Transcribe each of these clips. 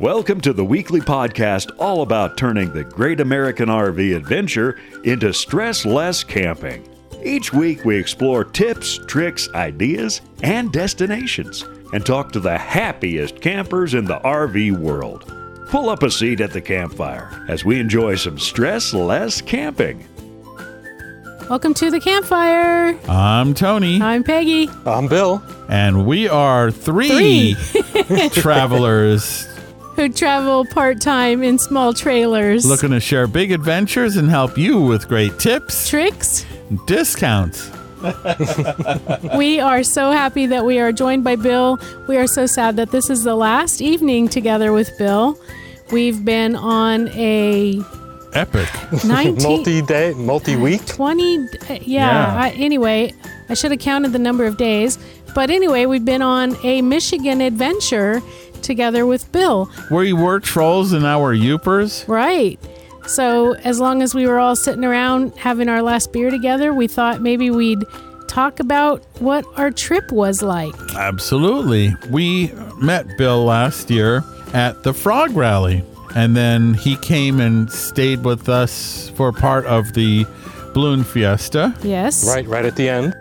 Welcome to the weekly podcast all about turning the great American RV adventure into stress less camping. Each week, we explore tips, tricks, ideas, and destinations and talk to the happiest campers in the RV world. Pull up a seat at the campfire as we enjoy some stress less camping. Welcome to the campfire. I'm Tony, I'm Peggy. I'm Bill. and we are three, travelers Who travel part time in small trailers. looking to share big adventures and help you with great tips, tricks. discounts. We are so happy that we are joined by Bill. We are so sad that this is the last evening together with Bill. We've been on a Epic. 19 Multi-day, multi-week. 20 uh, yeah, Yeah. I, anyway i should have counted the number of days but anyway we've been on a michigan adventure together with bill We were trolls and now we're Yoopers. right so as long as we were all sitting around having our last beer together we thought maybe we'd talk about what our trip was like Absolutely. We met Bill last year at the Frog Rally, and then he came and stayed with us for part of the Balloon Fiesta. yes Right, right at the end.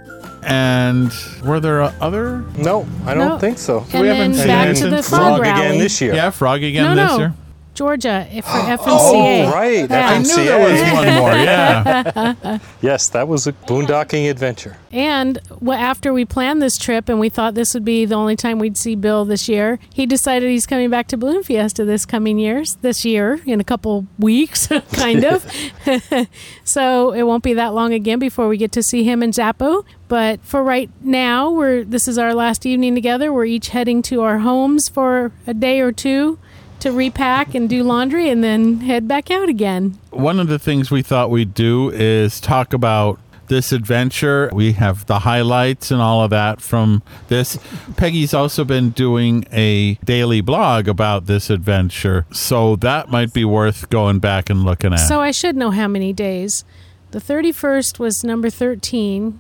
And were there other? No, I don't No. think so. and we then haven't back seen to the Frog frog rally again this year. Yeah, Frog again no this no year. Georgia if- for fmca Oh, right. Yeah. I knew there was one more. Yeah. Yes, that was a boondocking adventure. And after we planned this trip and we thought this would be the only time we'd see Bill this year, he decided he's coming back to Balloon Fiesta this coming years, this year in a couple weeks, kind of. so it won't be that long again before we get to see him and Zappo. But for right now, we're this is our last evening together. We're each heading to our homes for a day or two to repack and do laundry and then head back out again. One of the things we thought we'd do is talk about this adventure. We have the highlights and all of that from this. Peggy's also been doing a daily blog about this adventure, so that might be worth going back and looking at. So I should know how many days. The 31st was number 13,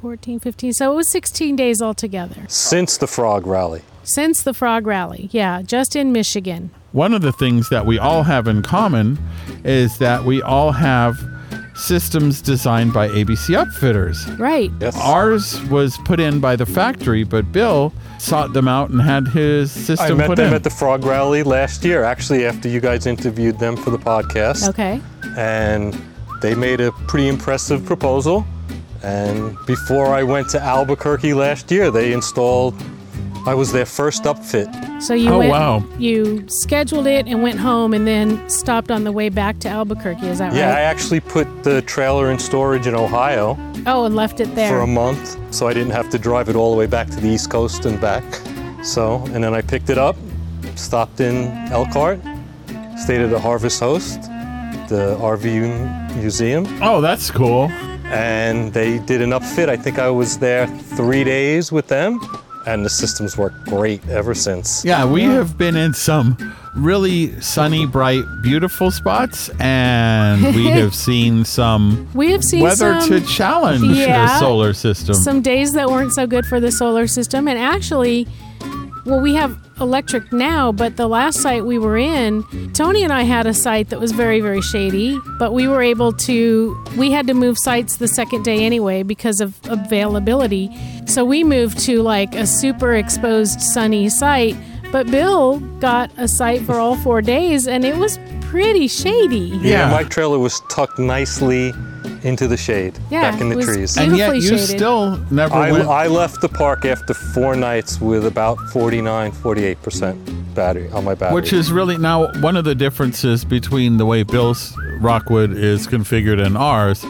14, 15. So it was 16 days altogether Since the Frog Rally. Since the Frog Rally. Yeah, just in Michigan. One of the things that we all have in common is that we all have systems designed by ABC Upfitters. Right. Yes. Ours was put in by the factory, but Bill sought them out and had his system I met put them in. at the Frog Rally last year, actually, after you guys interviewed them for the podcast. Okay. And they made a pretty impressive proposal. And before I went to Albuquerque last year, they installed, I was their first upfit. So you Oh, went, wow. you scheduled it and went home and then stopped on the way back to Albuquerque. Is that right? Yeah, I actually put the trailer in storage in Ohio Oh, and left it there. for a month, so I didn't have to drive it all the way back to the East Coast and back. So, and then I picked it up, stopped in Elkhart, stayed at the Harvest Host, the RV Museum, oh, that's cool. and they did an upfit. I think I was there three days with them, and the systems worked great ever since. Yeah, we have been in some really sunny, bright, beautiful spots, and we have seen some we have seen weather some, to challenge Yeah. the solar system. some days that weren't so good for the solar system. And actually, well, we have electric now, but the last site we were in, Tony and I had a site that was very, very shady, but we were able to, we had to move sites the second day anyway because of availability. So we moved to like a super exposed sunny site. But Bill got a site for all four days and it was pretty shady. Yeah, Yeah. my trailer was tucked nicely into the shade, Yeah, back in it the was trees. and yet you shaded. still never I, went. I left the park after four nights with about 49, 48% battery on my battery. Which is really now one of the differences between the way Bill's Rockwood is configured and ours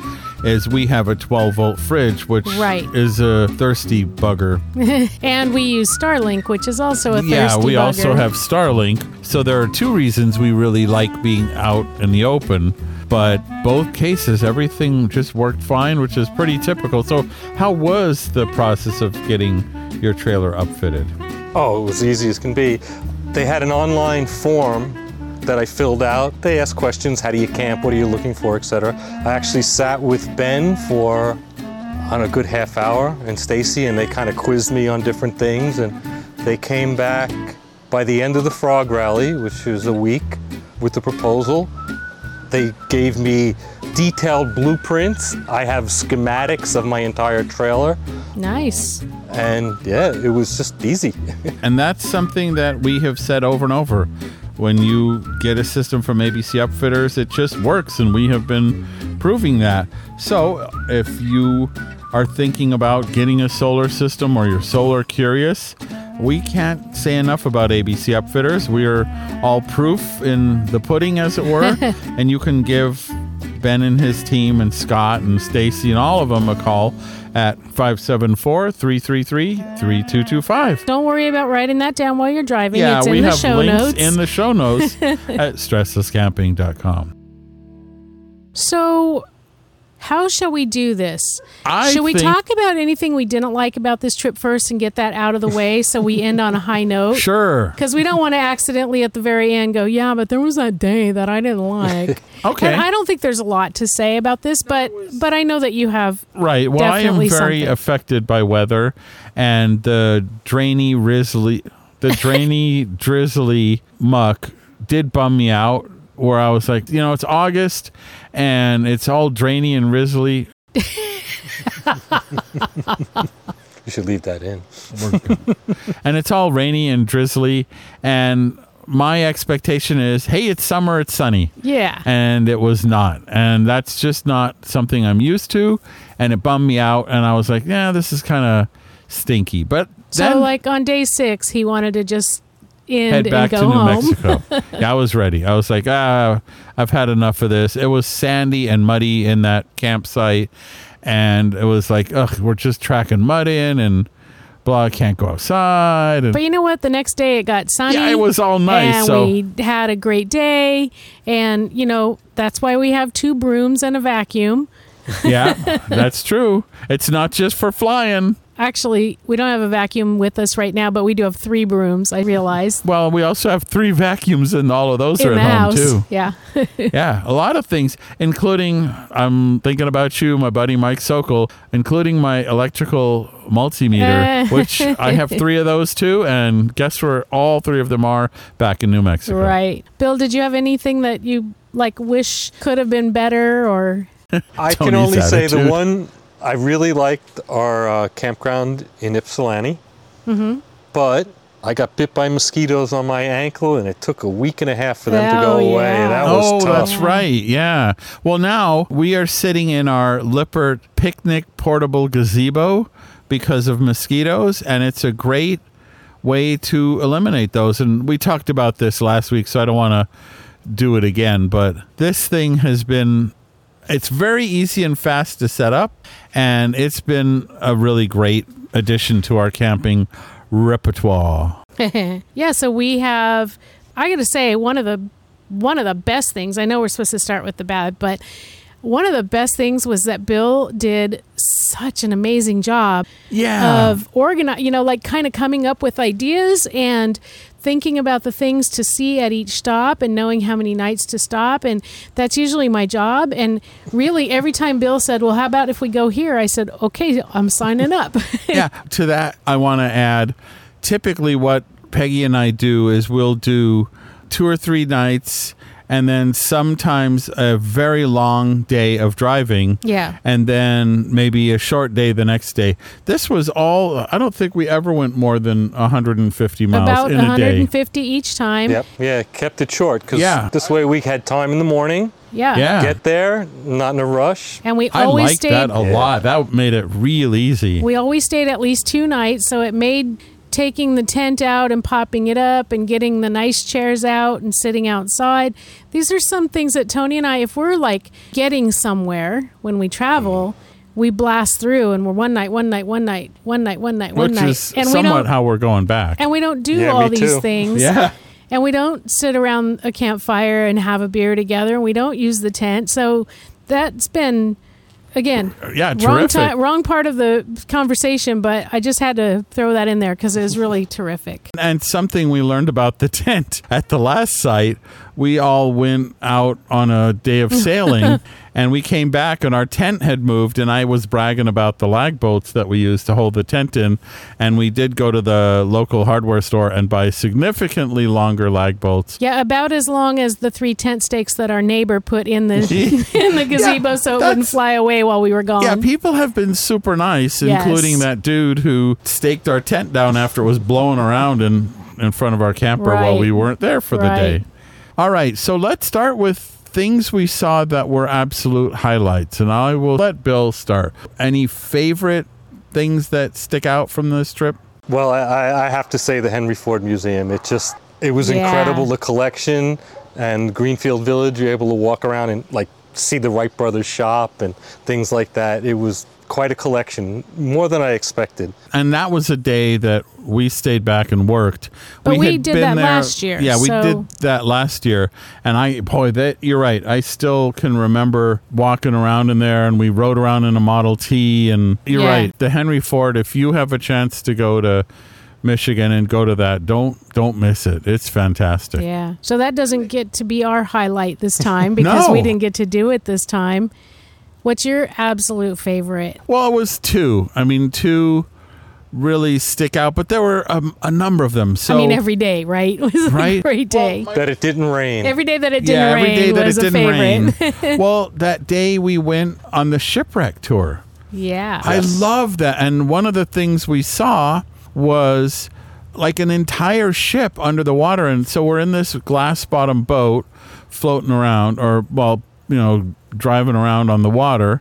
is we have a 12 volt fridge, which Right. is a thirsty bugger. And we use Starlink, which is also a thirsty yeah, we also have Starlink. So there are two reasons we really like being out in the open. But both cases, everything just worked fine, which is pretty typical. So, how was the process of getting your trailer upfitted? Oh, it was easy as can be. They had an online form that I filled out. They asked questions, how do you camp, what are you looking for, etc. I actually sat with Ben for on a good half hour and Stacy and they kind of quizzed me on different things and they came back by the end of the frog rally, which was a week with the proposal, they gave me detailed blueprints. I have schematics of my entire trailer. Nice. And yeah, it was just easy. And that's something that we have said over and over. When you get a system from ABC Upfitters, it just works, and we have been proving that. So, if you are thinking about getting a solar system or you're solar curious, we can't say enough about ABC Upfitters. We are all proof in the pudding, as it were, and you can give Ben and his team and Scott and Stacy and all of them a call at 574-333-3225. Don't worry about writing that down while you're driving. Yeah, it's in we the have show links notes. in the show notes at stresslesscamping.com. so, how shall we do this? I Should we think- talk about anything we didn't like about this trip first and get that out of the way so we end on a high note? Sure. Because we don't want to accidentally at the very end go, yeah, but there was that day that I didn't like. Okay. And I don't think there's a lot to say about this, but but I know that you have. Right. Well, I am Definitely very something. affected by weather and the drainy, rizzly, the drainy, drizzly muck did bum me out. Where I was like, you know, it's August and it's all drainy and rizzly. You should leave that in. and it's all rainy and drizzly. And my expectation is, hey, it's summer, it's sunny. Yeah. and it was not. And that's just not something I'm used to. And it bummed me out. And I was like, yeah, this is kind of stinky. But So, then like on day six, he wanted to just end head back and to New home. Mexico. yeah, I was ready. I was like, ah, I've had enough of this. It was sandy and muddy in that campsite. And it was like, ugh, we're just tracking mud in and blah, I can't go outside. And But you know what? The next day it got sunny. Yeah, it was all nice, And so- we had a great day. And, you know, that's why we have two brooms and a vacuum. yeah, that's true. It's not just for flying. Actually, we don't have a vacuum with us right now, but we do have three brooms, I realize. Well, we also have three vacuums, and all of those in are the at home too. Yeah. Yeah, a lot of things, including I'm thinking about you, my buddy Mike Sokol, including my electrical multimeter, which I have three of those too, and guess where all three of them are back in New Mexico. right. Bill, did you have anything that you like wish could have been better or I can Tony's only say the one I really liked our uh, campground in Ypsilanti, Mm-hmm. but I got bit by mosquitoes on my ankle, and it took a week and a half for them to go away. yeah. That Oh, was tough. that's right. Yeah. Well, now we are sitting in our Lippert picnic portable gazebo because of mosquitoes, and it's a great way to eliminate those. And we talked about this last week, so I don't want to do it again. But this thing has been. It's very easy and fast to set up, and it's been a really great addition to our camping repertoire. yeah, so we have I got to say one of the one of the best things. I know we're supposed to start with the bad, but one of the best things was that Bill did such an amazing job Yeah. of organize, you know, like kind of coming up with ideas and thinking about the things to see at each stop and knowing how many nights to stop and that's usually my job and really every time Bill said, "Well, how about if we go here?" I said, "Okay, I'm signing up." yeah. To that, I want to add typically what Peggy and I do is we'll do two or three nights and then sometimes a very long day of driving. Yeah. And then maybe a short day the next day. This was all, I don't think we ever went more than 150 miles about in a day. 150 each time. Yep. Yeah, kept it short because Yeah. this way we had time in the morning, Yeah. Yeah. get there, not in a rush. And we I always liked stayed that a lot. That made it real easy. we always stayed at least two nights, so it made taking the tent out and popping it up and getting the nice chairs out and sitting outside. These are some things that Tony and I if we're like getting somewhere when we travel, we blast through and we're one night, one night, one night, one night, one night, one which night. is and we somewhat don't how we're going back. and we don't do Yeah, all these too. things. yeah. And we don't sit around a campfire and have a beer together. And we don't use the tent. So that's been, again, Yeah, wrong, ti- wrong part of the conversation, but I just had to throw that in there because it was really terrific. And something we learned about the tent at the last site we all went out on a day of sailing and we came back and our tent had moved and I was bragging about the lag bolts that we used to hold the tent in and we did go to the local hardware store and buy significantly longer lag bolts. Yeah, about as long as the three tent stakes that our neighbor put in the in the gazebo, Yeah, so it wouldn't fly away while we were gone. Yeah, people have been super nice, Yes. including that dude who staked our tent down after it was blowing around in, in front of our camper while we weren't there for the day. All right, so let's start with things we saw that were absolute highlights, and I will let Bill start. Any favorite things that stick out from this trip? Well, I- I, I have to say the Henry Ford Museum. It just it was Yeah. incredible the collection and Greenfield Village. You're able to walk around and like see the Wright brothers shop and things like that. It was quite a collection, more than I expected. And that was a day that we stayed back and worked. But we had did been that there- last year, Yeah, we so- did that last year. And I, boy, that you're right. I still can remember walking around in there, and we rode around in a Model T. And you're Yeah. right, the Henry Ford. If you have a chance to go to Michigan and go to that, don't don't miss it. It's fantastic. Yeah. So that doesn't get to be our highlight this time because No. we didn't get to do it this time. What's your absolute favorite? Well, it was two. I mean, two really stick out, but there were um, a number of them. So I mean, every day, right? It was Right. a great day. That it didn't rain. every day that it didn't yeah, rain every day that was it didn't favorite. rain. well, that day we went on the shipwreck tour. yeah. I love that. And one of the things we saw was like an entire ship under the water. And so we're in this glass bottom boat floating around, or, well, you know, driving around on the water.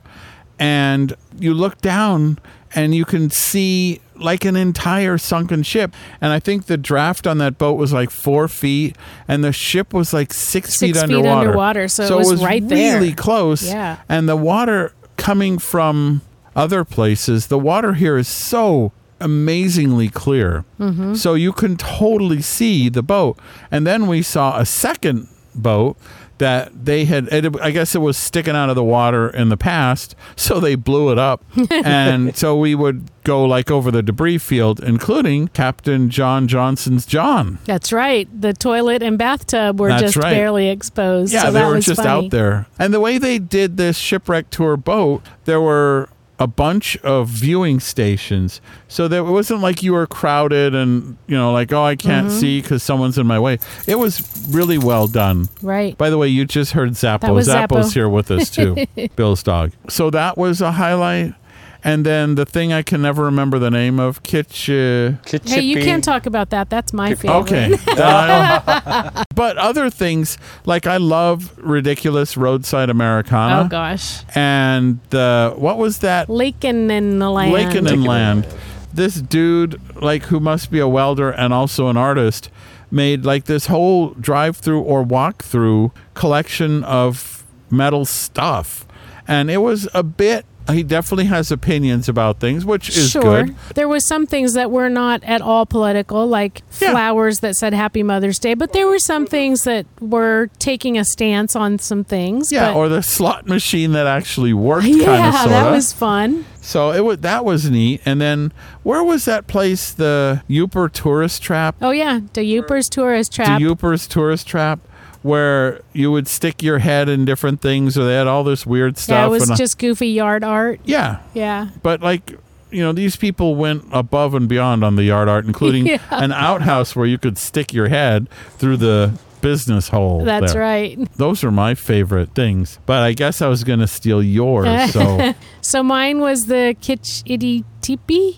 And you look down and you can see like an entire sunken ship. And I think the draft on that boat was like four feet, and the ship was like six, Six feet, feet underwater. underwater, so it was right there. really close. Yeah. And the water coming from other places, the water here is so amazingly clear. Mm-hmm. So you can totally see the boat. And then we saw a second boat that they had it, I guess it was sticking out of the water in the past, so they blew it up. and so we would go like over the debris field including Captain John Johnson's John. That's right. The toilet and bathtub were That's just right. barely exposed. Yeah, so they that were was just funny. out there. And the way they did this shipwreck tour boat, there were a bunch of viewing stations. So that it wasn't like you were crowded and, you know, like, oh, I can't Mm-hmm. see because someone's in my way. It was really well done. Right. By the way, you just heard Zappo. Zappo's Zappo. here with us too, Bill's dog. So that was a highlight. And then the thing I can never remember the name of, Kitch. Uh, Hey, you can't talk about that. That's my favorite. Okay. Uh, but other things, like I love ridiculous roadside Americana. Oh gosh. And the what was that? Laken in the land. Lakenenland. This dude, like who must be a welder and also an artist, made like this whole drive-through or walk-through collection of metal stuff, and it was a bit. He definitely has opinions about things, which is sure. good. There was some things that were not at all political, like Yeah. flowers that said Happy Mother's Day, but there were some things that were taking a stance on some things. Yeah, but- or the slot machine that actually worked. yeah, kind of, that was fun. So it was that was neat. And then where was that place? The Yooper Tourist Trap. Oh yeah, the Yoopers Tourist Trap. The. Yooper's Tourist Trap, where you would stick your head in different things, or they had all this weird stuff. yeah, it was and, just goofy yard art. yeah, Yeah. but like. You know, these people went above and beyond on the yard art, including Yeah. an outhouse where you could stick your head through the business hole. That's there. right. Those are my favorite things. But I guess I was going to steal yours. So So mine was the Kitsch Itty Teepee.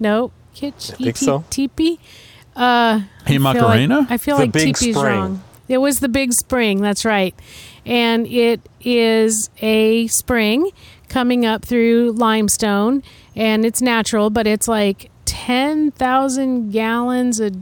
No, Kitsch think Itty so. Teepee. Uh, Hey, I feel like- Macarena? I feel The like big teepee's wrong. It was the big spring. That's right, and it is a spring coming up through limestone, and it's natural, but it's like ten thousand gallons a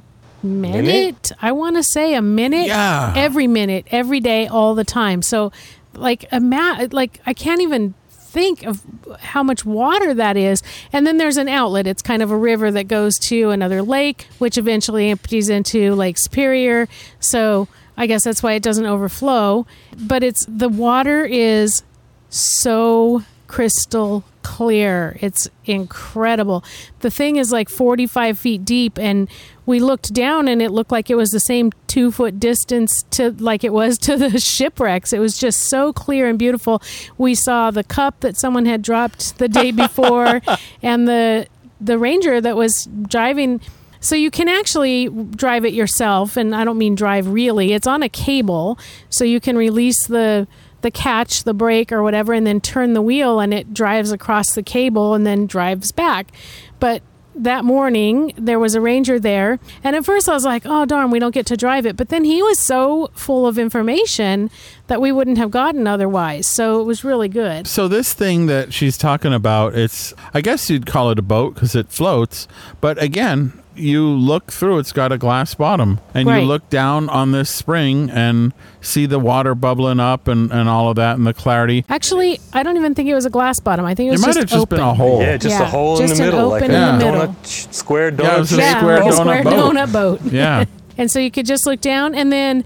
minute. Minute? I want to say a minute. Yeah. every minute, every day, all the time. So, like, a ima- like I can't even think of how much water that is. And then there's an outlet. It's kind of a river that goes to another lake, which eventually empties into Lake Superior. So I guess that's why it doesn't overflow. But it's the water is so crystal clear. It's incredible. The thing is like 45 feet deep, and we looked down and it looked like it was the same two foot distance to like it was to the shipwrecks. It was just so clear and beautiful. We saw the cup that someone had dropped the day before, and the the ranger that was driving. So you can actually drive it yourself, and I don't mean drive really. It's on a cable, so you can release the the catch, the brake, or whatever, and then turn the wheel, and it drives across the cable and then drives back. But that morning there was a ranger there and at first i was like oh darn we don't get to drive it but then he was so full of information that we wouldn't have gotten otherwise so it was really good So this thing that she's talking about, it's I guess you'd call it a boat because it floats. But again, you look through; it's got a glass bottom, and Right. you look down on this spring and see the water bubbling up and, and all of that and the clarity. actually i don't even think it was a glass bottom i think it It was might just have just open. been a hole. Yeah, just a Yeah, hole in the an middle, like open a in the middle. donut, square donut. Yeah, it was a yeah, square a donut square boat. donut boat Yeah. and so you could just look down and then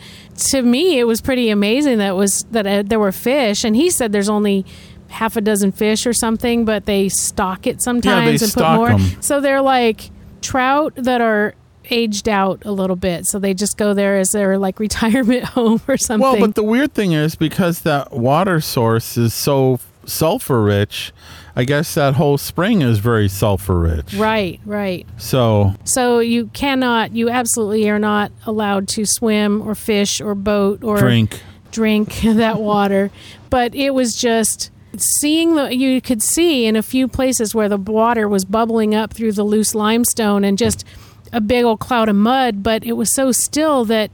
to me it was pretty amazing that it was that uh, there were fish and he said there's only half a dozen fish or something but they stock it sometimes and put more more 'em. so they're like trout that are aged out a little bit so they just go there as their like retirement home or something Well, but the weird thing is because that water source is so sulfur rich, I guess that whole spring is very sulfur rich. right right So so you cannot you absolutely are not allowed to swim or fish or boat or drink. drink that water. But it was just seeing the you could see in a few places where the water was bubbling up through the loose limestone and just a big old cloud of mud, but it was so still that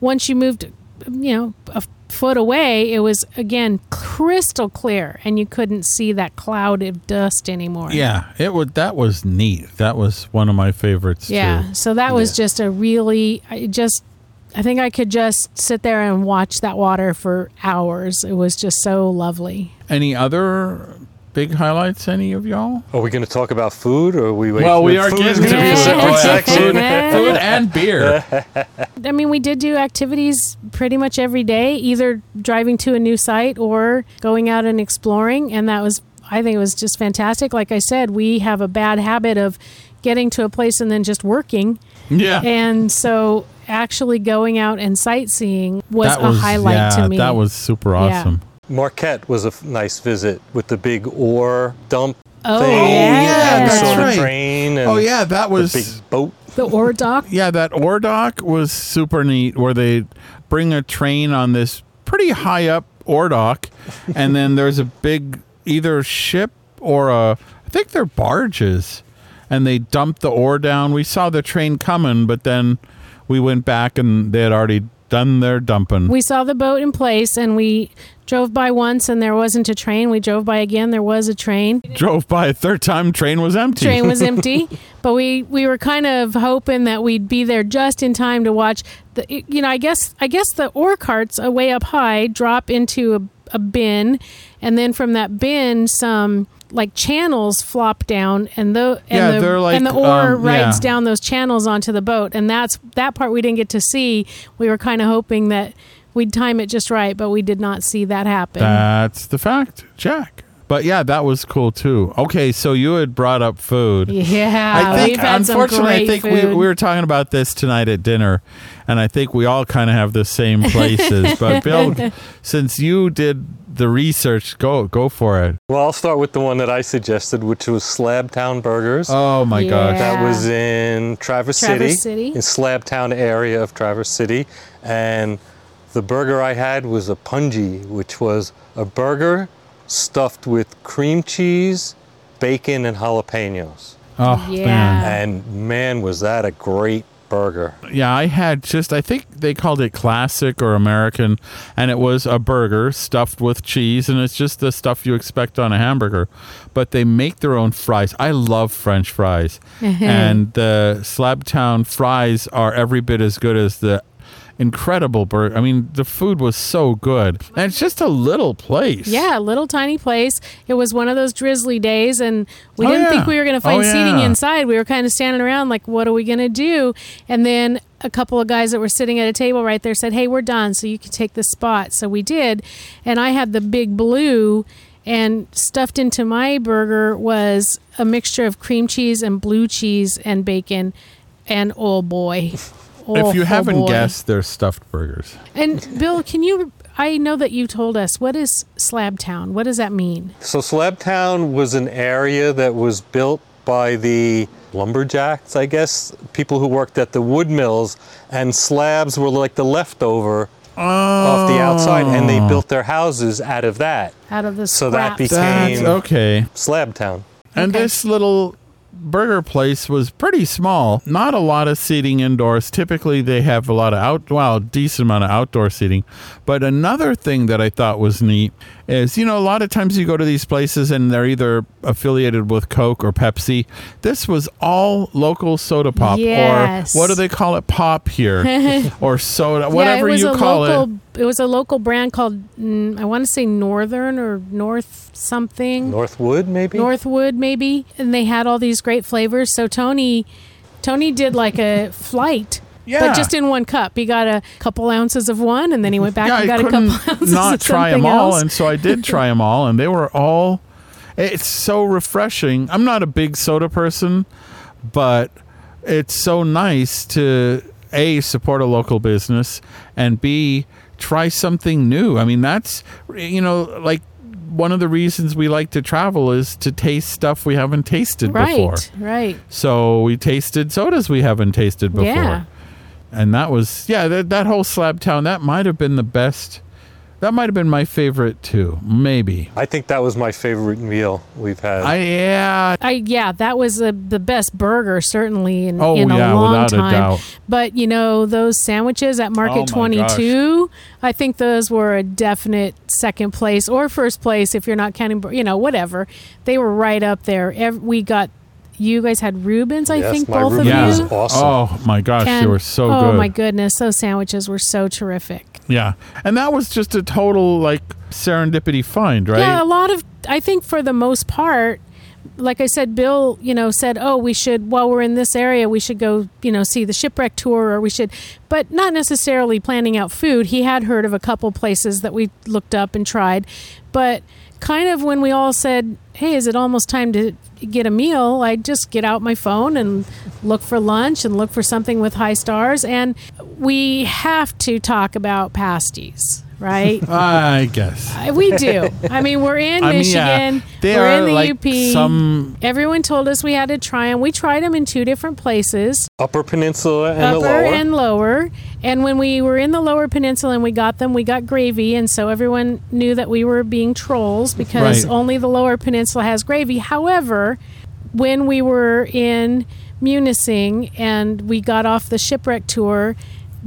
once you moved you know a foot away it was again crystal clear and you couldn't see that cloud of dust anymore. Yeah, it would. That was neat. That was one of my favorites. Yeah. too. So that was just a really, just, I think I could just sit there and watch that water for hours. It was just so lovely. Any other big highlights? Any of y'all? Are we going to talk about food, or are we wait? Well, we are food getting to gonna be a food. separate Yeah. section. Food and beer. I mean, we did do activities pretty much every day, either driving to a new site or going out and exploring. And that was, I think it was just fantastic. Like I said, we have a bad habit of getting to a place and then just working. Yeah. And so actually going out and sightseeing was, that a highlight yeah, to me. That was super Yeah. awesome. Marquette was a f- nice visit with the big ore dump Oh, thing. yeah, and that's saw right. the train. And Oh yeah, that the was big boat. the ore dock. yeah. That ore dock was super neat, where they bring a train on this pretty high up ore dock, and then there's a big either ship or a I think they're barges, and they dump the ore down. We saw the train coming, but then we went back and they had already done their dumping. We saw the boat in place and we drove by once and there wasn't a train. We drove by again, there was a train. Drove by a third time, train was empty. Train was empty, but we we were kind of hoping that we'd be there just in time to watch the you know, I guess I guess the ore carts away up high drop into a, a bin and then from that bin some like channels flop down and the and Yeah, the they're like, and the ore um, rides yeah. down those channels onto the boat and that's that part we didn't get to see. We were kind of hoping that we'd time it just right, but we did not see that happen. That's the fact, Jack. But yeah, that was cool too. Okay, so you had brought up food. yeah, I think, we've had some unfortunately, I think we, we were talking about this tonight at dinner, and I think we all kind of have the same places. but Bill, since you did the research, go go for it. Well, I'll start with the one that I suggested, which was Slabtown Burgers. Oh my Yeah. gosh! That was in Traverse, Traverse City, City. in Slabtown area of Traverse City, and the burger I had was a punji, which was a burger stuffed with cream cheese, bacon, and jalapenos. Oh Yeah. man, And man, was that a great burger! yeah. I had just I think they called it classic or American, and it was a burger stuffed with cheese, and it's just the stuff you expect on a hamburger. But they make their own fries. I love French fries, and the Slabtown fries are every bit as good as the incredible burger. I mean, the food was so good, and it's just a little place. Yeah, little tiny place. It was one of those drizzly days, and we Oh, didn't yeah. think we were going to find Oh, seating yeah. inside. We were kind of standing around, like, what are we going to do? And then a couple of guys that were sitting at a table right there said, Hey, we're done, so you can take the spot. So we did. And I had the big blue. And stuffed into my burger was a mixture of cream cheese and blue cheese and bacon. And oh boy. Oh, if you oh haven't boy. guessed, they're stuffed burgers. And Bill, can you? I know that you told us what is Slab Town. What does that mean? So Slabtown was an area that was built by the lumberjacks, I guess, people who worked at the wood mills, and slabs were like the leftover off the outside, and they oh. built their houses out of that. Out of the So that scraps. That's Same. okay. Slabtown. And Okay. this little burger place was pretty small. Not a lot of seating indoors. Typically, they have a lot of out, well, decent amount of outdoor seating. But another thing that I thought was neat is, you know, a lot of times you go to these places and they're either affiliated with Coke or Pepsi. This was all local soda pop, Yes. or what do they call it, pop here, or soda, whatever yeah, it was you a call local, it. it. was a local brand called mm, I want to say Northern or North something. Northwood, maybe? Northwood maybe and they had all these great flavors so tony tony did like a flight Yeah. but just in one cup he got a couple ounces of one and then he went back yeah, and I got a couple ounces not of try something them all, else and so I did try them all, and they were all. It's so refreshing. I'm not a big soda person, but it's so nice to a support a local business and b try something new. I mean, that's you know like. One of the reasons we like to travel is to taste stuff we haven't tasted before. right right. So we tasted sodas we haven't tasted before. Yeah. And that was yeah that, that whole slab town that might have been the best that might have been my favorite too maybe I think that was my favorite meal we've had. i yeah I yeah, that was the the best burger certainly in, Oh, in a yeah, long without a time. doubt. But you know those sandwiches at Market Oh, my Twenty Two, I think those were a definite second place or first place if you're not counting. You know whatever, they were right up there. Ev- we got you guys had Rubens, I Yes, think my both Reuben of yeah was you. awesome. oh my gosh they were so oh good Oh my goodness, those sandwiches were so terrific. yeah and that was just a total like serendipity find right Yeah, a lot of I think for the most part, like I said, Bill, you know, said, "Oh, we should while we're in this area, we should go, you know, see the shipwreck tour, or we should," but not necessarily planning out food. He had heard of a couple places that we looked up and tried, but kind of when we all said, "Hey, is it almost time to get a meal?" I just get out my phone and look for lunch and look for something with high stars, and we have to talk about pasties, right? i guess Uh, We do. I mean, we're in I mean, yeah, Michigan. they we're are in the like UP. some Everyone told us we had to try them. We tried them in two different places, Upper Peninsula and upper the lower. and lower. And when we were in the lower peninsula and we got them, we got gravy. And so everyone knew that we were being trolls because Right. only the lower peninsula has gravy. However, when we were in Munising and we got off the shipwreck tour,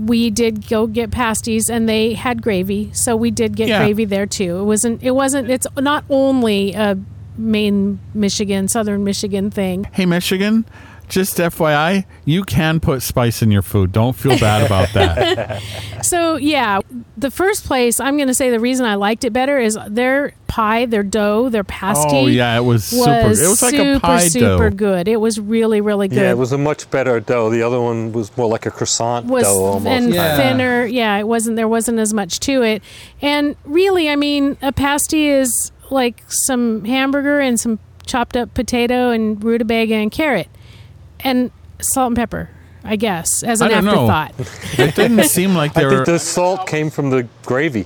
we did go get pasties and they had gravy. So we did get Yeah. gravy there too. It wasn't it wasn't it's not only a main Michigan, southern Michigan thing. hey michigan just fyi you can put spice in your food don't feel bad about that So yeah, the first place I'm going to say the reason I liked it better is their pie, their dough, their pasty. oh yeah it was super it was like super a pie super dough good. It was really really good. yeah, it was a much better dough. The other one was more like a croissant was dough almost. and Yeah. thinner. Yeah, it wasn't. There wasn't as much to it. And really, I mean, a pasty is like some hamburger and some chopped up potato and rutabaga and carrot and salt and pepper. I guess as I an don't know. afterthought. it didn't seem like I they think were the salt came from the gravy.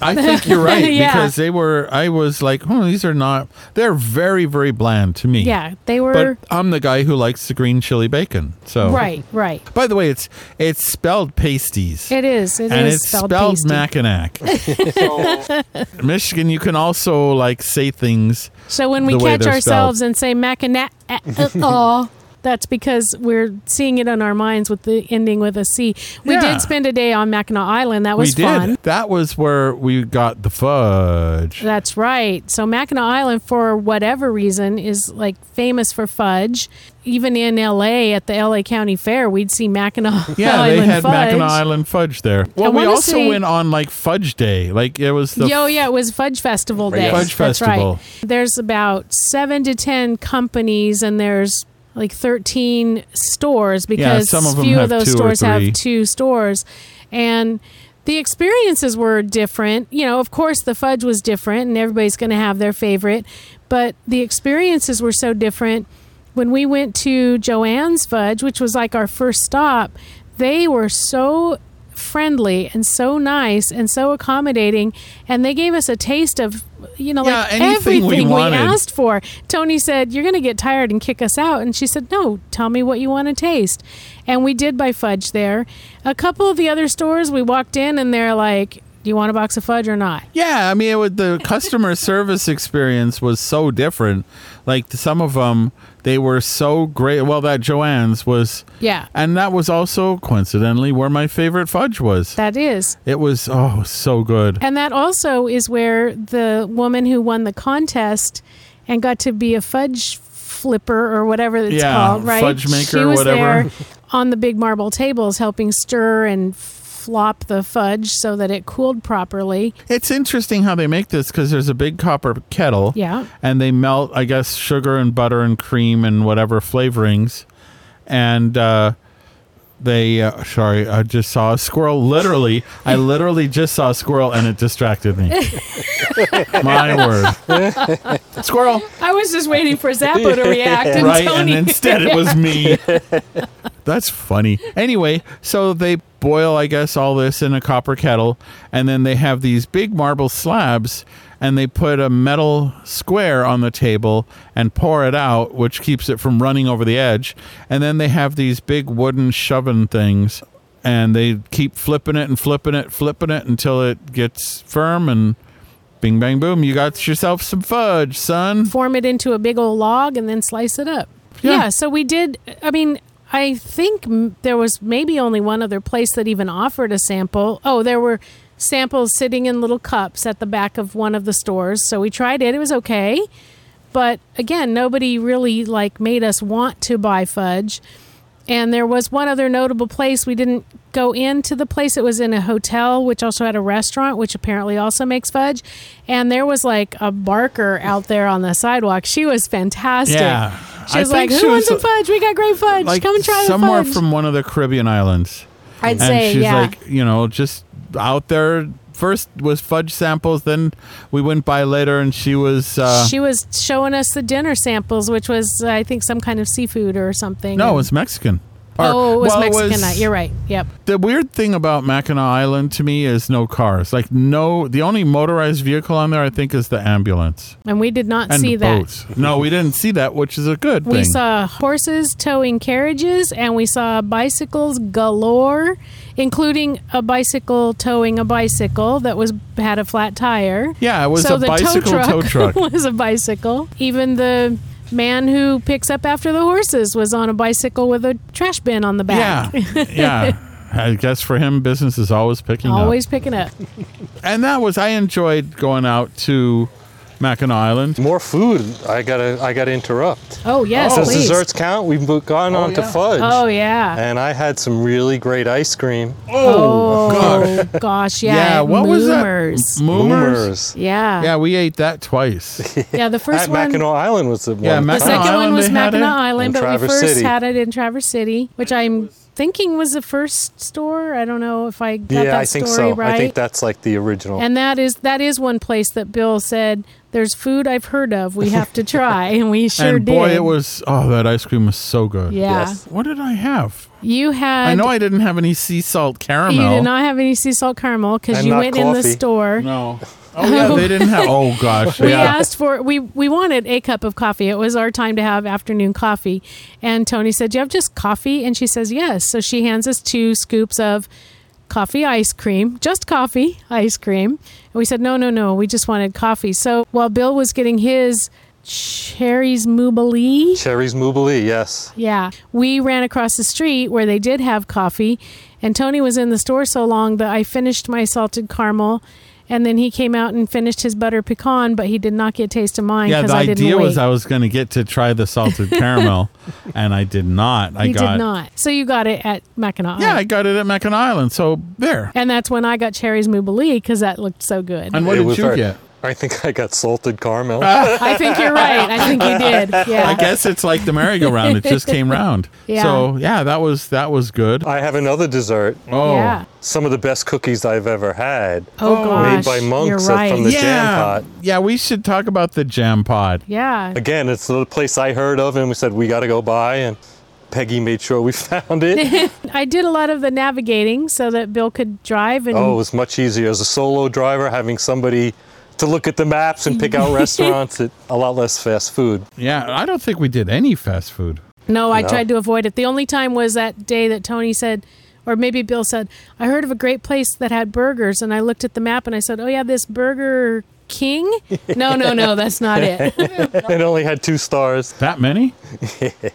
I think you're right Yeah. because they were. I was like, oh, these are not. They're very, very bland to me. Yeah, they were But I'm the guy who likes the green chili bacon. So right. Right. By the way, it's it's spelled pasties. It is. It is and it's spelled, spelled. Mackinac. so, Michigan, you can also like say things. So when we catch they're ourselves and say Mackinac, uh, uh, uh that's because we're seeing it on our minds with the ending with a C. We Yeah. did spend a day on Mackinac Island. That was we did. fun. That was where we got the fudge. That's right. So Mackinac Island, for whatever reason, is like famous for fudge. Even in L.A. at the L.A. County Fair, we'd see Mackinac Yeah, Island they had fudge. Mackinac Island fudge there. Well, we also say- went on like Fudge Day. Like it was the Yo, yeah, it was Fudge Festival Day. Fudge That's Festival. right. There's about seven to ten companies, and there's like 13 stores because some of few of those stores have two stores, and the experiences were different. You know, of course, the fudge was different, and everybody's going to have their favorite, but the experiences were so different. When we went to JoAnn's Fudge, which was like our first stop, they were so friendly and so nice and so accommodating and they gave us a taste of you know Yeah, like anything we everything we, asked for. Tony said you're going to get tired and kick us out and she said no tell me what you want to taste. And we did buy fudge there. A couple of the other stores we walked in and they're like do you want a box of fudge or not? Yeah, I mean, it would, the customer service experience was so different. Like some of them, they were so great. Well, that JoAnn's was, yeah and that was also coincidentally where my favorite fudge was. that is It was oh so good. And that also is where the woman who won the contest and got to be a fudge flipper or whatever it's Yeah, called, right? fudge maker, she was whatever. there on the big marble tables helping stir and flop the fudge so that it cooled properly. It's interesting how they make this because there's a big copper kettle. Yeah. and they melt i guess sugar and butter and cream and whatever flavorings and uh they uh, sorry i just saw a squirrel literally i literally just saw a squirrel and it distracted me my word squirrel I was just waiting for Zappo to react and right Tony. and instead it was me that's funny anyway so they boil i guess all this in a copper kettle and then they have these big marble slabs and they put a metal square on the table and pour it out which keeps it from running over the edge and then they have these big wooden shoving things and they keep flipping it and flipping it flipping it until it gets firm and bing bang boom you got yourself some fudge son form it into a big old log and then slice it up. Yeah. Yeah. so we did. I mean, I think m- there was maybe only one other place that even offered a sample. Oh, there were samples sitting in little cups at the back of one of the stores. So we tried it. It was okay. But again, nobody really like made us want to buy fudge. And there was one other notable place. We didn't go into the place. It was in a hotel, which also had a restaurant, which apparently also makes fudge. And there was like a barker out there on the sidewalk. She was fantastic. Yeah. She I was like, "Who she wants some fudge? We got great fudge. like Come and try somewhere the fudge." Somewhere from one of the Caribbean islands. I'd and say, she's yeah. like, you know, just out there. First was fudge samples, then we went by later, and she was uh, she was showing us the dinner samples, which was, I think, some kind of seafood or something. no, it And- was Mexican. Oh, it was well, Mexican was- night. You're right. Yep. The weird thing about Mackinac Island to me is no cars. Like no, the only motorized vehicle on there, I think, is the ambulance And we did not and see that. No, we didn't see that, which is a good We thing. saw horses towing carriages, and we saw bicycles galore, including a bicycle towing a bicycle that was had a flat tire. yeah, it was so a the bicycle tow tow truck. was a bicycle. Even the man who picks up after the horses was on a bicycle with a trash bin on the back. yeah, yeah. I guess for him, business is always picking up. Always picking up. and that was I enjoyed going out to Mackinac Island. More food. I gotta I gotta interrupt. Oh yes, Does please. desserts count? We've mo- gone on to oh, fudge. Oh yeah. And I had some really great ice cream. Oh, oh gosh, yeah. Yeah, what was that? Moomers. Moomers. Moomers. Yeah. Yeah, we ate that twice. Yeah, the first At one. Mackinac Island was the Yeah, one. The second Island, one was they Mackinac? Island, In but we first City. had it in Traverse City, which I'm thinking was the first store. I don't know if I got yeah, that I think so. right. I think that's like the original. and that is that is one place that Bill said there's food I've heard of. We have to try, and we sure and boy, did. it was oh, that ice cream was so good. Yeah, Yes. What did I have? you had. I know I didn't have any sea salt caramel. you did not have any sea salt caramel because you not went in the store. No. Oh yeah, they didn't have. Oh gosh, we yeah. asked for we we wanted a cup of coffee. It was our time to have afternoon coffee, and Tony said, "Do you have just coffee?" And she says, "Yes." So she hands us two scoops of coffee ice cream, just coffee ice cream. And we said, "No, no, no. We just wanted coffee." So while Bill was getting his cherries Moobilee, Cherries Moobilee, yes. yeah, we ran across the street where they did have coffee, and Tony was in the store so long that I finished my salted caramel. And then he came out and finished his butter pecan, but he did not get a taste of mine Yeah, because the I didn't idea wait. was I was going to get to try the salted caramel, and I did not. I he got did not. So you got it at Mackinac. yeah, I got it at Mackinac Island. So there. and that's when I got cherries Moobilee because that looked so good. And what It did you very- get? I think I got salted caramel. I think you're right. I think you did. Yeah. I guess it's like the merry-go-round. It just came round. Yeah. So yeah, that was that was good. I have another dessert. Oh, Yeah. Some of the best cookies I've ever had. Oh, Made gosh. by monks You're right. from the yeah. jam pot. Yeah, we should talk about the jam pot. yeah. Again, it's the place I heard of, and we said we got to go by, and Peggy made sure we found it. I did a lot of the navigating so that Bill could drive and oh, it was much easier as a solo driver having somebody to look at the maps and pick out restaurants. It, a lot less fast food. Yeah, I don't think we did any fast food. No, I No. tried to avoid it. The only time was that day that Tony said, or maybe Bill said, I heard of a great place that had burgers. And I looked at the map and I said, Oh, yeah, this Burger King? No, no, no, that's not it. It only had two stars. That many?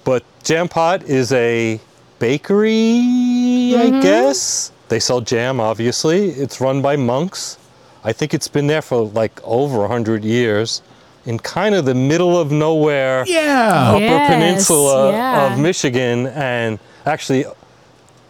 But Jam Pot is a bakery, I mm-hmm. guess. They sell jam, obviously. It's run by monks. I think it's been there for like over 100 years in kind of the middle of nowhere. Yeah. upper Yes, peninsula yeah. of Michigan and actually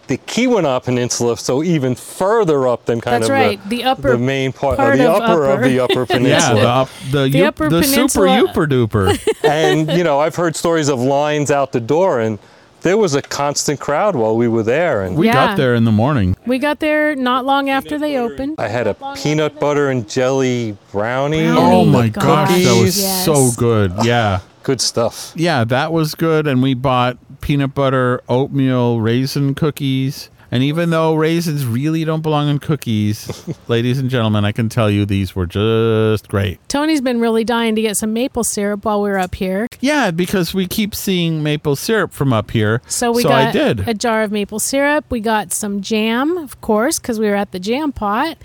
the Keweenaw Peninsula, so even further up than kind That's of right, the, the upper the main part, part of the of upper, of the upper Yeah, peninsula. the up, the, The you- Upper the super Peninsula- duper duper. and you know, I've heard stories of lines out the door, and there was a constant crowd while we were there. And We Yeah. got there in the morning. We got there not long after they opened. I had a peanut butter and jelly brownie. Brownie. Oh, oh my gosh, gosh, that was yes. so good. Yeah. Good stuff. Yeah, that was good. And we bought peanut butter oatmeal raisin cookies. And even though raisins really don't belong in cookies, ladies and gentlemen, I can tell you these were just great. Tony's been really dying to get some maple syrup while we were up here. Yeah, because we keep seeing maple syrup from up here. So we so got I did. a jar of maple syrup. We got some jam, of course, because we were at the jam pot.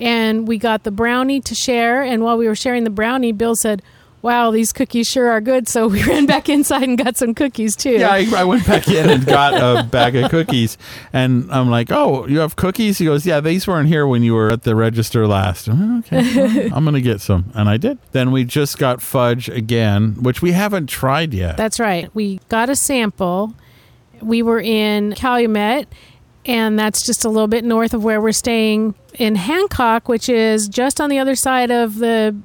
And we got the brownie to share. And while we were sharing the brownie, Bill said, Wow, these cookies sure are good. So we ran back inside and got some cookies too. Yeah, I, I went back in and got a bag of cookies, and I'm like, "Oh, you have cookies?" He goes, "Yeah, these weren't here when you were at the register last." "Oh, Okay, well, I'm gonna get some, and I did. Then we just got fudge again, which we haven't tried yet. That's right. We got a sample. We were in Calumet, and that's just a little bit north of where we're staying in Hancock, which is just on the other side of the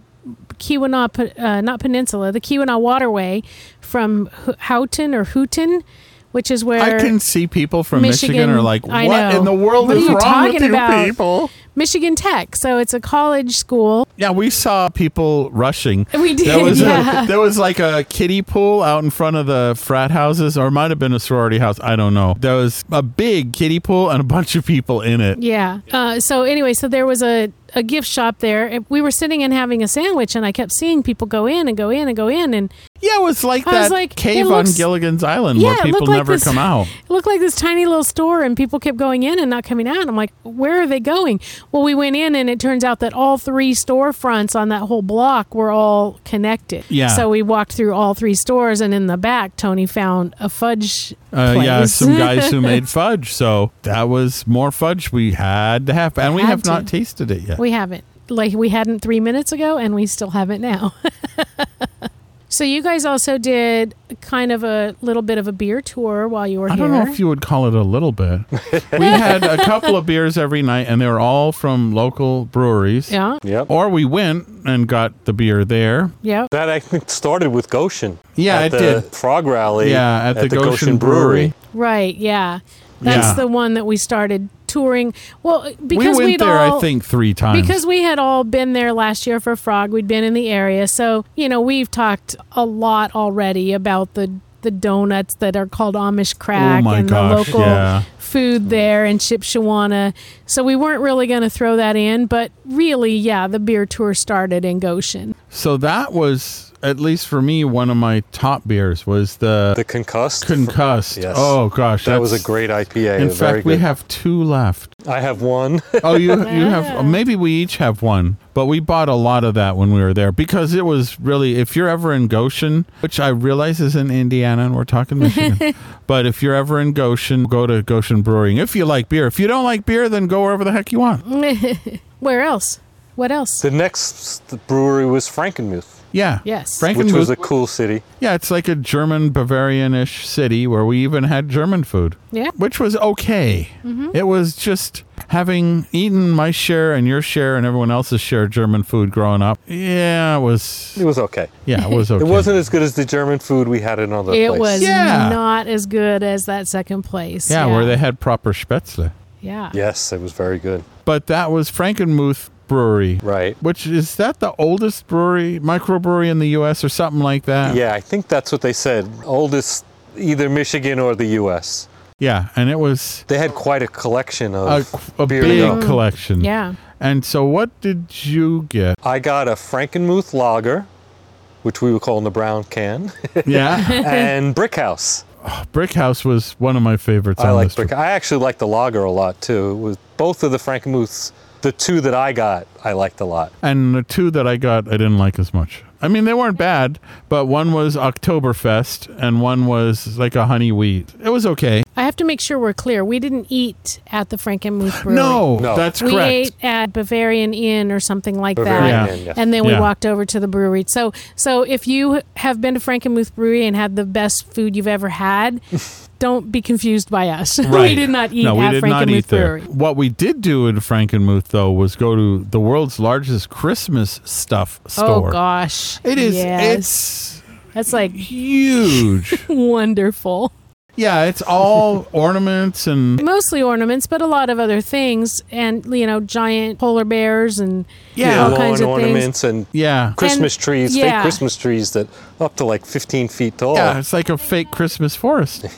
Keweenaw, uh, not peninsula, the Keweenaw Waterway from Houghton or Hooten, which is where I can see people from Michigan, Michigan- are like, "What I know. in the world What are you wrong talking with you about?" people?" Michigan Tech. So it's a college school. Yeah, we saw people rushing. We did, There was yeah. a, there was like a kiddie pool out in front of the frat houses, or it might have been a sorority house. I don't know. There was a big kiddie pool and a bunch of people in it. Yeah. Uh, so anyway, so there was a, a gift shop there. and We were sitting and having a sandwich, and I kept seeing people go in and go in and go in, and Yeah, it was like I that was like, cave looks- on Gilligan's Island Yeah, where people like never this- come out. it looked like this tiny little store, and people kept going in and not coming out. I'm like, where are they going? Well, we went in, and it turns out that all three storefronts on that whole block were all connected. Yeah. So we walked through all three stores, and in the back, Tony found a fudge. Uh, yeah, some guys who made fudge. So that was more fudge we had to have, and we have not tasted it yet. We haven't. Like we hadn't three minutes ago, and we still haven't now. so you guys also did kind of a little bit of a beer tour while you were I here. I don't know if you would call it a little bit. we had a couple of beers every night, and they were all from local breweries. yeah, Yep. Or we went and got the beer there. yeah. That I think started with Goshen. Yeah, at it the did. Frog Rally. Yeah, at the Goshen Brewery. Right, yeah. That's Yeah. the one that we started touring. Well, uh, because we went there, all, I think, three times. because we had all been there last year for Frog. We'd been in the area, so you know we've talked a lot already about the the donuts that are called Amish oh crack oh and gosh, the local yeah. food there and Shipshewana. So we weren't really going to throw that in, but really, yeah, the beer tour started in Goshen. So that was, at least for me, one of my top beers was the, The concussed. Concussed. Yes. Oh gosh, That was a great IPA. In very fact, we have two left. I have one. Oh, you you have maybe we each have one, but we bought a lot of that when we were there because it was really. If you're ever in Goshen, which I realize is in Indiana, and we're talking Michigan, but if you're ever in Goshen, go to Goshen Brewing. If you like beer, if you don't like beer, then go wherever the heck you want. Where else? What else? the next brewery was Frankenmuth. Yeah. Yes. which Frankenmuth. was a cool city. yeah, it's like a German Bavarian-ish city where we even had German food. Yeah. Which was okay. Mm-hmm. It was just having eaten my share and your share and everyone else's share of German food growing up. Yeah, it was It was okay. yeah, it was okay. It wasn't as good as the German food we had in other It places. It was Yeah. not as good as that second place. Yeah, where they had proper spätzle. Yeah. Yes, it was very good. But that was Frankenmuth Brewery. Right. Which is that the oldest brewery, microbrewery in the US or something like that? Yeah, I think that's what they said. Oldest, either Michigan or the U.S. Yeah, and it was They had quite a collection of a beer big to go. collection. Yeah. And so what did you get? I got a Frankenmuth lager, which we would call in the brown can, Yeah. and Brick House. Oh, Brick House was one of my favorites I on like Brick. trip. I actually like the lager a lot too. It was both of the Frankenmuths. The two that I got, I liked a lot. And the two that I got I didn't like as much. I mean they weren't bad, but one was Oktoberfest and one was like a honey wheat. It was okay. I have to make sure we're clear. We didn't eat at the Frankenmuth Brewery. No, No. that's we correct. ate at Bavarian Inn or something like Bavarian that. Yeah. Inn, yes. And then we Yeah. walked over to the brewery. So, so if you have been to Frankenmuth Brewery and had the best food you've ever had, don't be confused by us. we did not eat no, we at did Frankenmuth not eat Brewery. there. What we did do in Frankenmuth though was go to the world's largest Christmas stuff oh, store. Oh gosh, It is Yes. it's that's like huge. wonderful. Yeah, it's all ornaments and Mostly ornaments, but a lot of other things, and you know, giant polar bears and Yeah. all lawn kinds of things. ornaments and yeah. Christmas And- trees, yeah. fake Christmas trees that up to like 15 feet tall. Yeah, it's like a fake Christmas forest.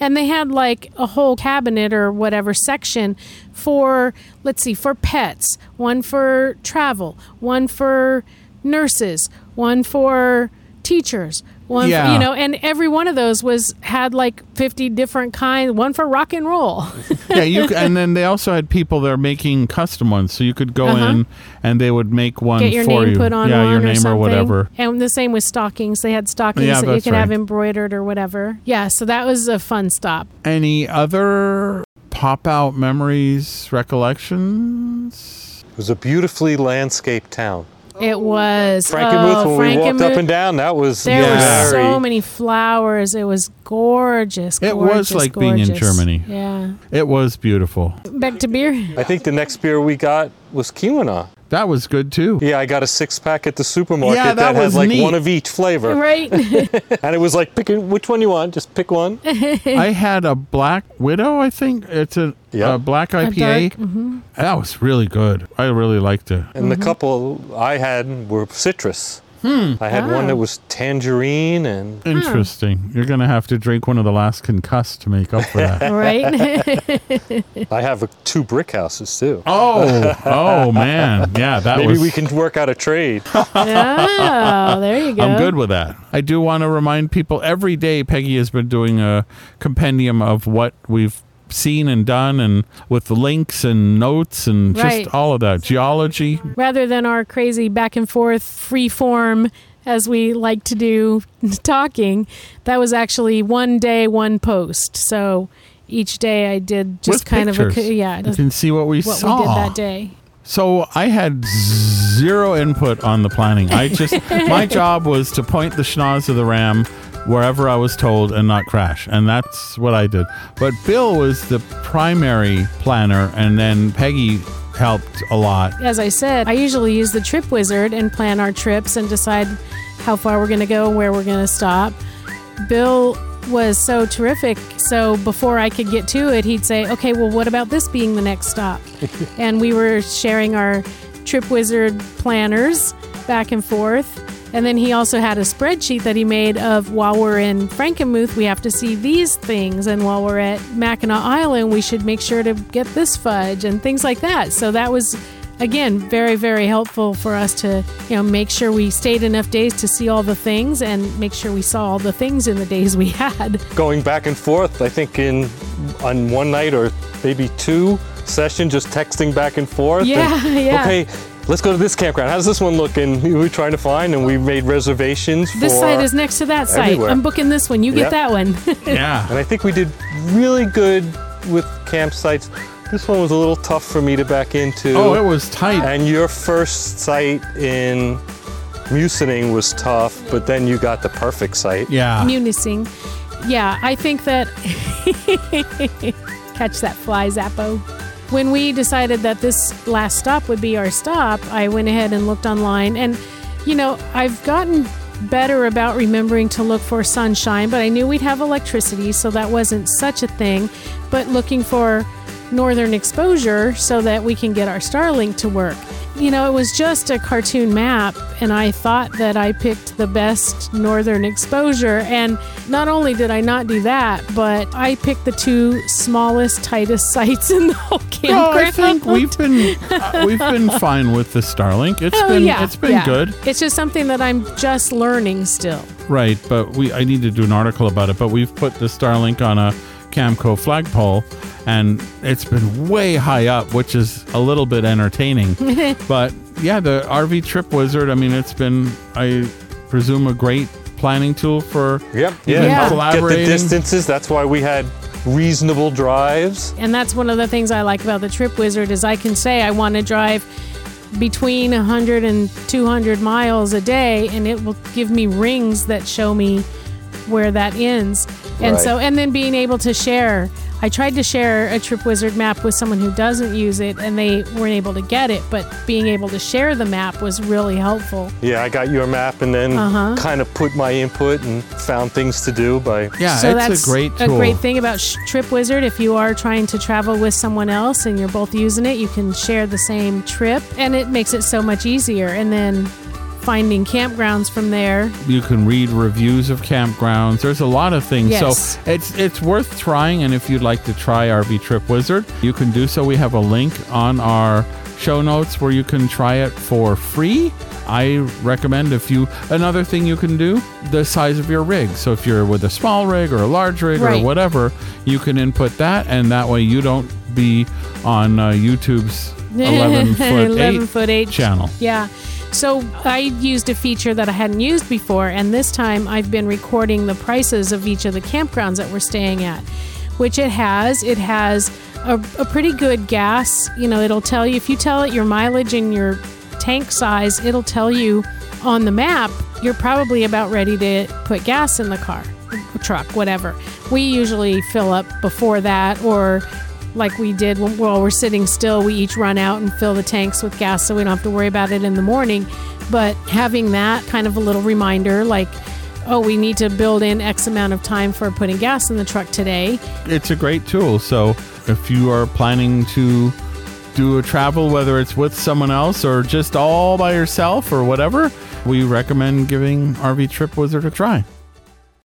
and they had like a whole cabinet or whatever section for let's see for pets one for travel one for nurses one for teachers one Yeah. for, you know and every one of those was had like 50 different kinds one for rock and roll yeah, you and then they also had people there making custom ones, so you could go Uh-huh. in and they would make one get your for name you. put on yeah, one your name something or whatever. and the same with stockings they had stockings Yeah, that you that's could have embroidered or whatever yeah so that was a fun stop Any other pop out memories, recollections? It was a beautifully landscaped town. Oh, it was Frankenmuth, oh, when we walked up and down, that was There Yeah. were so many flowers. It was gorgeous. It was gorgeous, like being in. Germany. Yeah. It was beautiful. Back to beer. I think the next beer we got was Keweenaw. That was good too. Yeah, I got a six pack at the supermarket Yeah, that that, was had like neat. one of each flavor. Right. And it was like, pick which one you want, just pick one. I had a Black Widow, I think. It's a, Yeah. a black A IPA. dark- mhm. That was really good. I really liked it. And the couple I had were citrus. I had one Ah. that was tangerine and Interesting. You're going to have to drink one of the last concussed to make up for that. Right. I have uh two brick houses too. oh, oh man. Yeah, that Maybe was we can work out a trade. oh, there you go. I'm good with that. I do want to remind people every day Peggy has been doing a compendium of what we've seen and done and with the links and notes and Right. just all of that geology. Rather than our crazy back and forth free form as we like to do talking, that was actually one day, one post. So each day I did just With kind of pictures. a yeah, You can see what we what saw. we did that day. So I had zero input on the planning. I just my job was to point the schnoz of the ram wherever I was told and not crash, and that's what I did. But Bill was the primary planner, and then Peggy helped a lot. as I said, I usually use the trip wizard and plan our trips and decide how far we're going to go, and where we're going to stop. Bill was so terrific. So before I could get to it, he'd say, okay, well, what about this being the next stop? and we were sharing our trip wizard planners back and forth. And then he also had a spreadsheet that he made of while we're in Frankenmuth, we have to see these things. And while we're at Mackinac Island, we should make sure to get this fudge and things like that. So that was, again, very, very helpful for us to, you know, make sure we stayed enough days to see all the things and make sure we saw all the things in the days we had. Going back and forth, I think in on one night or maybe two session, just texting back and forth. Yeah, and, yeah. Okay, let's go to this campground. How's this one look? And we were trying to find, and we made reservations for. This site is next to that site. everywhere. I'm booking this one. You Yep. get that one. Yeah. And I think we did really good with campsites. This one was a little tough for me to back into. Oh, it was tight. And your first site in Musining was tough, but then you got the perfect site. Yeah. Munising. Yeah, I think that catch that fly Zappo. When we decided that this last stop would be our stop, I went ahead and looked online and you know, I've gotten better about remembering to look for sunshine, but I knew we'd have electricity, so that wasn't such a thing. But looking for northern exposure so that we can get our Starlink to work. You know, it was just a cartoon map, and I thought that I picked the best northern exposure. And not only did I not do that, but I picked the two smallest, tightest sites in the whole campground. I think we've been uh, we've been fine with the Starlink. It's Oh, been yeah, it's been yeah. good, It's just something that I'm just learning still. right? But we I need to do an article about it. But we've put the Starlink on a Camco flagpole, and it's been way high up, which is a little bit entertaining. but yeah, the RV Trip Wizard. I mean, it's been I presume a great planning tool for Yep. Yeah. Yeah. Get the distances. That's why we had reasonable drives. And that's one of the things I like about the Trip Wizard is I can say I want to drive between 100 and 200 miles a day and it will give me rings that show me where that ends. And Right. so and then being able to share I tried to share a Trip Wizard map with someone who doesn't use it and they weren't able to get it, but being able to share the map was really helpful. Yeah, I got your map and then Uh-huh. kind of put my input and found things to do by. yeah, so it's that's a great a great thing about Sh- Trip Wizard. If you are trying to travel with someone else and you're both using it, you can share the same trip, and it makes it so much easier. And then finding campgrounds from there. you can read reviews of campgrounds. There's a lot of things. Yes. So it's it's worth trying. And if you'd like to try RV Trip Wizard, you can do so. We have a link on our show notes where you can try it for free. I recommend if you another thing you can do the size of your rig. So if you're with a small rig or a large rig Right. or whatever, you can input that, and that way you don't be on uh, YouTube's 11 foot 11 eight foot eight channel. Yeah. So I used a feature that I hadn't used before, and this time I've been recording the prices of each of the campgrounds that we're staying at, which it has. It has a, a pretty good gas. You know, it'll tell you if you tell it your mileage and your tank size, it'll tell you on the map you're probably about ready to put gas in the car, truck, whatever. We usually fill up before that or like we did when, while we're sitting still, we each run out and fill the tanks with gas so we don't have to worry about it in the morning. But having that kind of a little reminder, like, oh, we need to build in X amount of time for putting gas in the truck today. it's a great tool. So if you are planning to do a travel, whether it's with someone else or just all by yourself or whatever, we recommend giving RV Trip Wizard a try.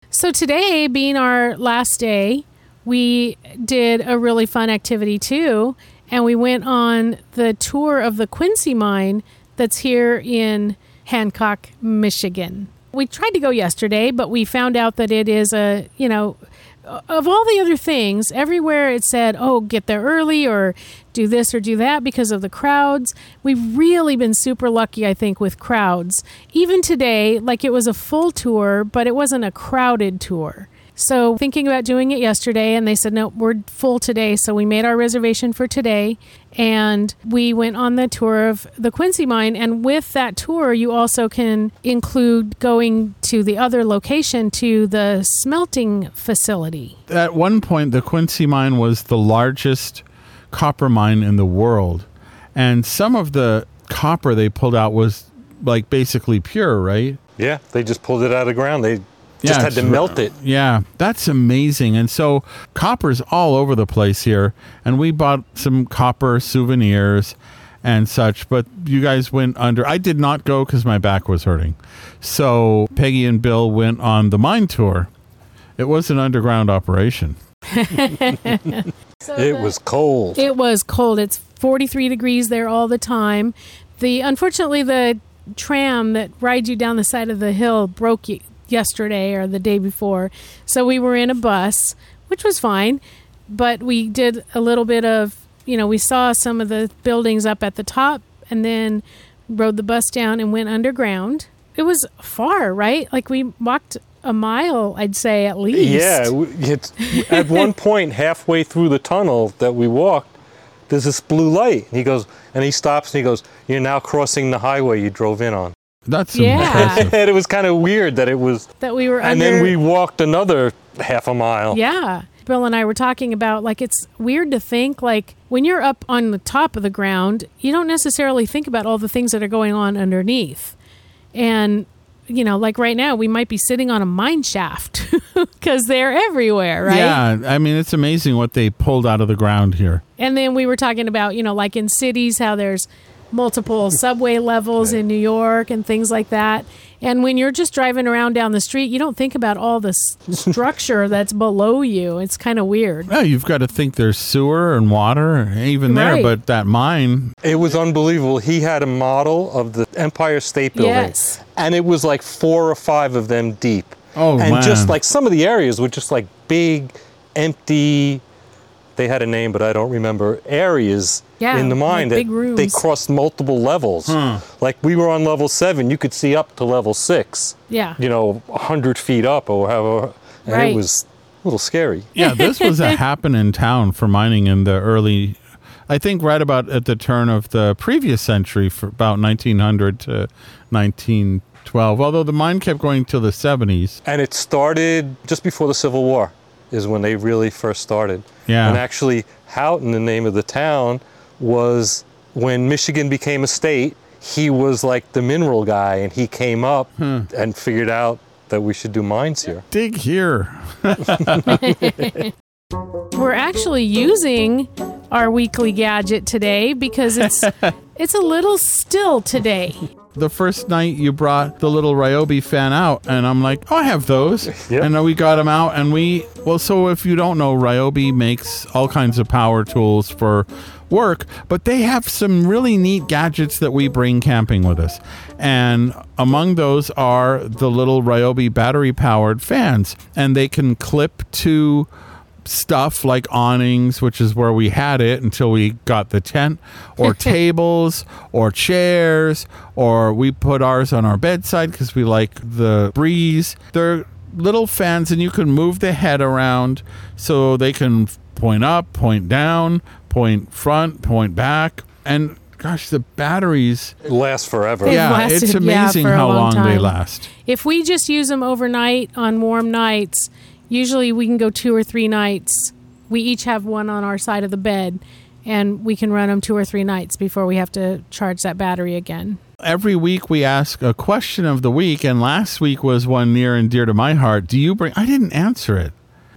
So today, being our last day, we did a really fun activity too, and we went on the tour of the Quincy mine that's here in Hancock, Michigan. We tried to go yesterday, but we found out that it is a, you know, of all the other things, everywhere it said, oh, get there early or do this or do that because of the crowds. We've really been super lucky, I think, with crowds. Even today, like it was a full tour, but it wasn't a crowded tour. So, thinking about doing it yesterday, and they said, no, we're full today. So, we made our reservation for today and we went on the tour of the Quincy mine. And with that tour, you also can include going to the other location to the smelting facility. At one point, the Quincy mine was the largest copper mine in the world. And some of the copper they pulled out was like basically pure, right? Yeah, they just pulled it out of the ground. They just had to melt it. Yeah, that's amazing. And so copper's all over the place here. And we bought some copper souvenirs and such, but you guys went under. I did not go because my back was hurting. So Peggy and Bill went on the mine tour. It was an underground operation. So It was cold. It was cold. It's 43 degrees there all the time. The unfortunately the tram that rides you down the side of the hill broke y- yesterday or the day before. So we were in a bus, which was fine, but we did a little bit of, you know, we saw some of the buildings up at the top and then rode the bus down and went underground. It was far, right? Like we walked a mile, I'd say at least. Yeah, it's, at one point, halfway through the tunnel that we walked, there's this blue light. And he goes, and he stops and he goes, You're now crossing the highway you drove in on. That's Yeah. impressive. and it was kind of weird that it was. that we were And under. then we walked another half a mile. Yeah. Bill and I were talking about like it's weird to think like when you're up on the top of the ground, you don't necessarily think about all the things that are going on underneath. And you know, like right now we might be sitting on a mine shaft cuz they're everywhere, right? Yeah, I mean it's amazing what they pulled out of the ground here. And then we were talking about, you know, like in cities how there's multiple subway levels in New York and things like that. And when you're just driving around down the street, you don't think about all the structure that's below you. It's kind of weird. Yeah, you've got to think there's sewer and water even there, but that mine, It was unbelievable. He had a model of the Empire State Building. Yes. And it was like four or five of them deep. Oh, And just like some of the areas were just like big, empty, they had a name, but I don't remember, areas Yeah, in the mine like that big they crossed multiple levels. Hmm. Like we were on level seven, you could see up to level six, Yeah. you know, 100 feet up or however. And Right. it was a little scary. yeah, this was a happening town for mining in the early, I think right about at the turn of the previous century, for about 1900 to 1912. Although the mine kept going till the 70s. And it started just before the Civil War, is when they really first started. Yeah. And actually, Houghton, the name of the town, was when Michigan became a state, he was like the mineral guy, and he came up hmm. and figured out that we should do mines here. Dig here. We're actually using our weekly gadget today because it's it's a little still today. The first night you brought the little Ryobi fan out, and I'm like, oh, I have those. Yep. And then we got them out, and we, well, so if you don't know, Ryobi makes all kinds of power tools for work, but they have some really neat gadgets that we bring camping with us. And among those are the little Ryobi battery powered fans, and they can clip to stuff like awnings, which is where we had it until we got the tent, or tables, or chairs, or we put ours on our bedside because we like the breeze. They're little fans, and you can move the head around so they can point up, point down, point front, point back. And gosh, the batteries. last forever. They've yeah, lasted, it's amazing for a how long long, they last. If we just use them overnight on warm nights, usually we can go two or three nights. We each have one on our side of the bed, and we can run them two or three nights before we have to charge that battery again. every week we ask a question of the week, and last week was one near and dear to my heart. Do you bring? I didn't answer it,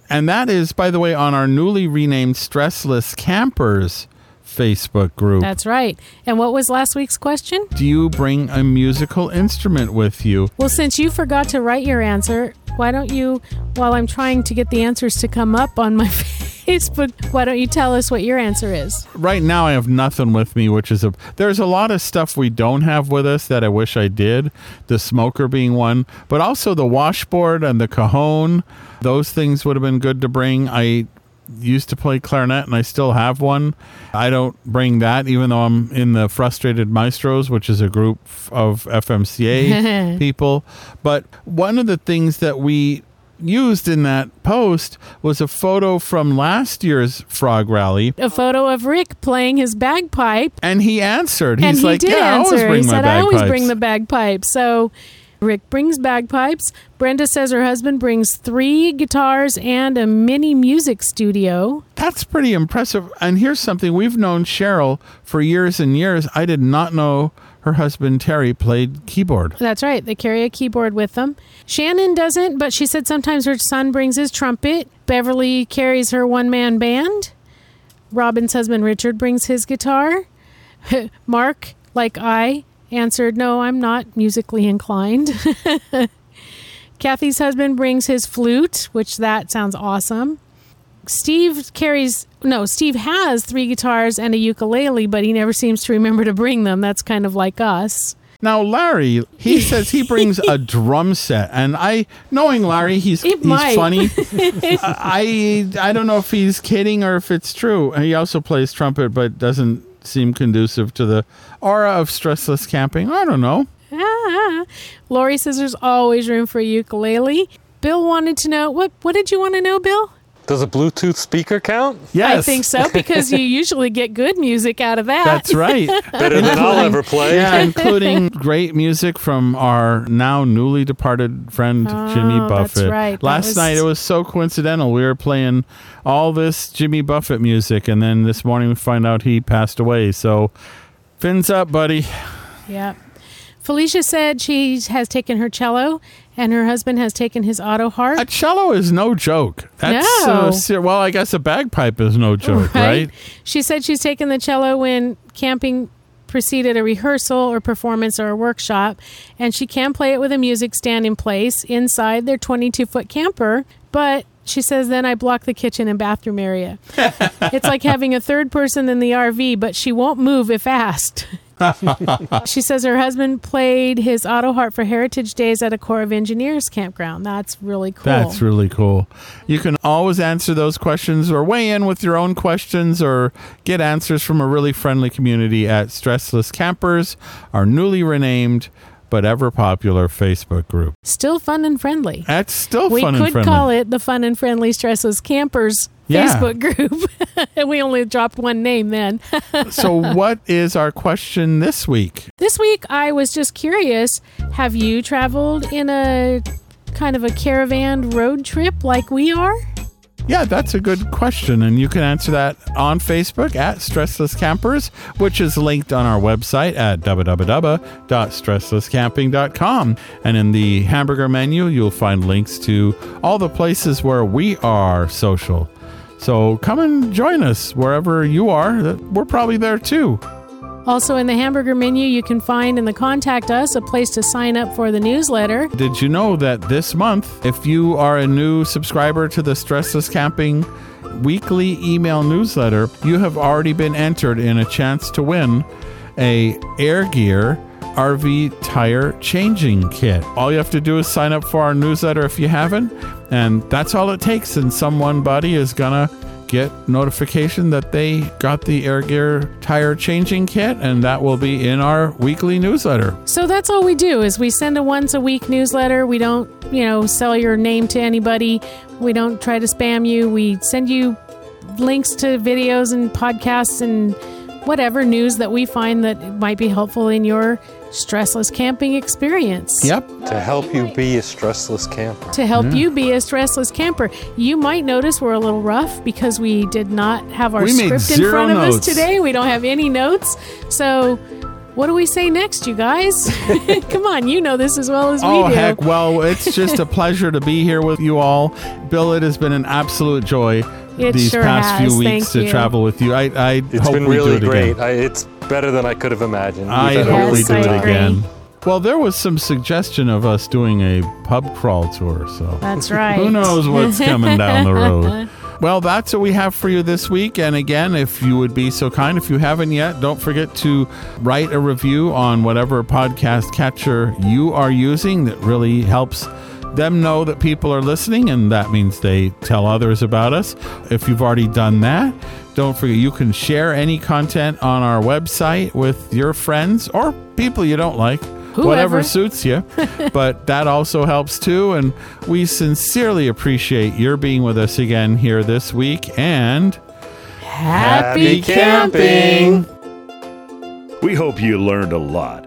and that is, by the way, on our newly renamed Stressless Campers Facebook group. That's right. And what was last week's question? Do you bring a musical instrument with you? Well, since you forgot to write your answer, why don't you, while I'm trying to get the answers to come up on my Facebook, why don't you tell us what your answer is? Right now, I have nothing with me, which is a. There's a lot of stuff we don't have with us that I wish I did. The smoker being one, but also the washboard and the cajon. Those things would have been good to bring. I used to play clarinet and I still have one. I don't bring that, even though I'm in the Frustrated Maestros, which is a group of FMCA people. But one of the things that we used in that post was a photo from last year's Frog Rally. A photo of Rick playing his bagpipe. And he answered. He's and he like, did "Yeah, I always answer. bring he my said, I always bring the bagpipe. So Rick brings bagpipes. Brenda says her husband brings three guitars and a mini music studio. That's pretty impressive. And here's something we've known Cheryl for years and years. I did not know her husband Terry played keyboard. That's right. They carry a keyboard with them. Shannon doesn't, but she said sometimes her son brings his trumpet. Beverly carries her one man band. Robin's husband Richard brings his guitar. Mark, like I, answered, No, I'm not musically inclined. Kathy's husband brings his flute, which that sounds awesome. Steve carries no, Steve has three guitars and a ukulele, but he never seems to remember to bring them. That's kind of like us. Now Larry, he says he brings a drum set, and I, knowing Larry, he's he's funny. I I don't know if he's kidding or if it's true. He also plays trumpet, but doesn't seem conducive to the aura of stressless camping. I don't know. Ah. Lori says there's always room for ukulele. Bill wanted to know what what did you want to know, Bill? Does a Bluetooth speaker count? Yes. I think so because you usually get good music out of that. That's right. Better than I'll ever play. yeah, including great music from our now newly departed friend ah, Jimmy Oh, that's Buffett. right. That Last was- night it was so coincidental. We were playing all this Jimmy Buffett music, and then this morning we find out he passed away. So, fins up, buddy. Yeah. Felicia said she has taken her cello and her husband has taken his auto harp. A cello is no joke. That's No. uh, ser- well, I guess a bagpipe is no joke, right? She said she's taken the cello when camping preceded a rehearsal or performance or a workshop, and she can play it with a music stand in place inside their 22 foot camper, but she says then I block the kitchen and bathroom area. it's like having a third person in the RV, but she won't move if asked. She says her husband played his auto harp for Heritage Days at a Corps of Engineers campground. That's really cool. That's really cool. You can always answer those questions or weigh in with your own questions or get answers from a really friendly community at Stressless Campers, our newly renamed but ever popular Facebook group. Still fun and friendly. That's still we fun could and friendly. call it the Fun and Friendly Stressless Campers Yeah. Facebook group. and we only dropped one name then. so, what is our question this week? this week, I was just curious have you traveled in a kind of a caravan road trip like we are? Yeah, that's a good question. And you can answer that on Facebook at Stressless Campers, which is linked on our website at www.stresslesscamping.com. And in the hamburger menu, you'll find links to all the places where we are social. So come and join us wherever you are. We're probably there too. Also, in the hamburger menu, you can find in the Contact Us a place to sign up for the newsletter. Did you know that this month, if you are a new subscriber to the Stressless Camping weekly email newsletter, you have already been entered in a chance to win a Air Gear RV tire changing kit. All you have to do is sign up for our newsletter if you haven't, and that's all it takes. And someone buddy is gonna get notification that they got the Air Gear tire changing kit, and that will be in our weekly newsletter. So that's all we do is we send a once a week newsletter. We don't, you know, sell your name to anybody. We don't try to spam you. We send you links to videos and podcasts and whatever news that we find that might be helpful in your stressless camping experience. Yep, To help you be a stressless camper. To help you be a stressless camper. You might notice we're a little rough because we did not have our We script in zero front of us today. We don't have any notes. So what do we say next, you guys? Come on, you know this as well as Oh, we do. Oh, heck. Well, it's just a pleasure to be here with you all. Bill, it has been an absolute joy It these sure past has. few weeks Thank to you. travel with you. I, I It's hope been we really do it great. again. I, it's better than I could have imagined. I We've hope we really do it agree. again. Well, there was some suggestion of us doing a pub crawl tour, so That's right. who knows what's coming down the road. Well, that's what we have for you this week. And again, if you would be so kind, if you haven't yet, don't forget to write a review on whatever podcast catcher you are using. That really helps them know that people are listening, and that means they tell others about us. If you've already done that, don't forget you can share any content on our website with your friends or people you don't like. Whatever Whoever. suits you. but that also helps too. And we sincerely appreciate your being with us again here this week. And Happy Happy camping! We hope you learned a lot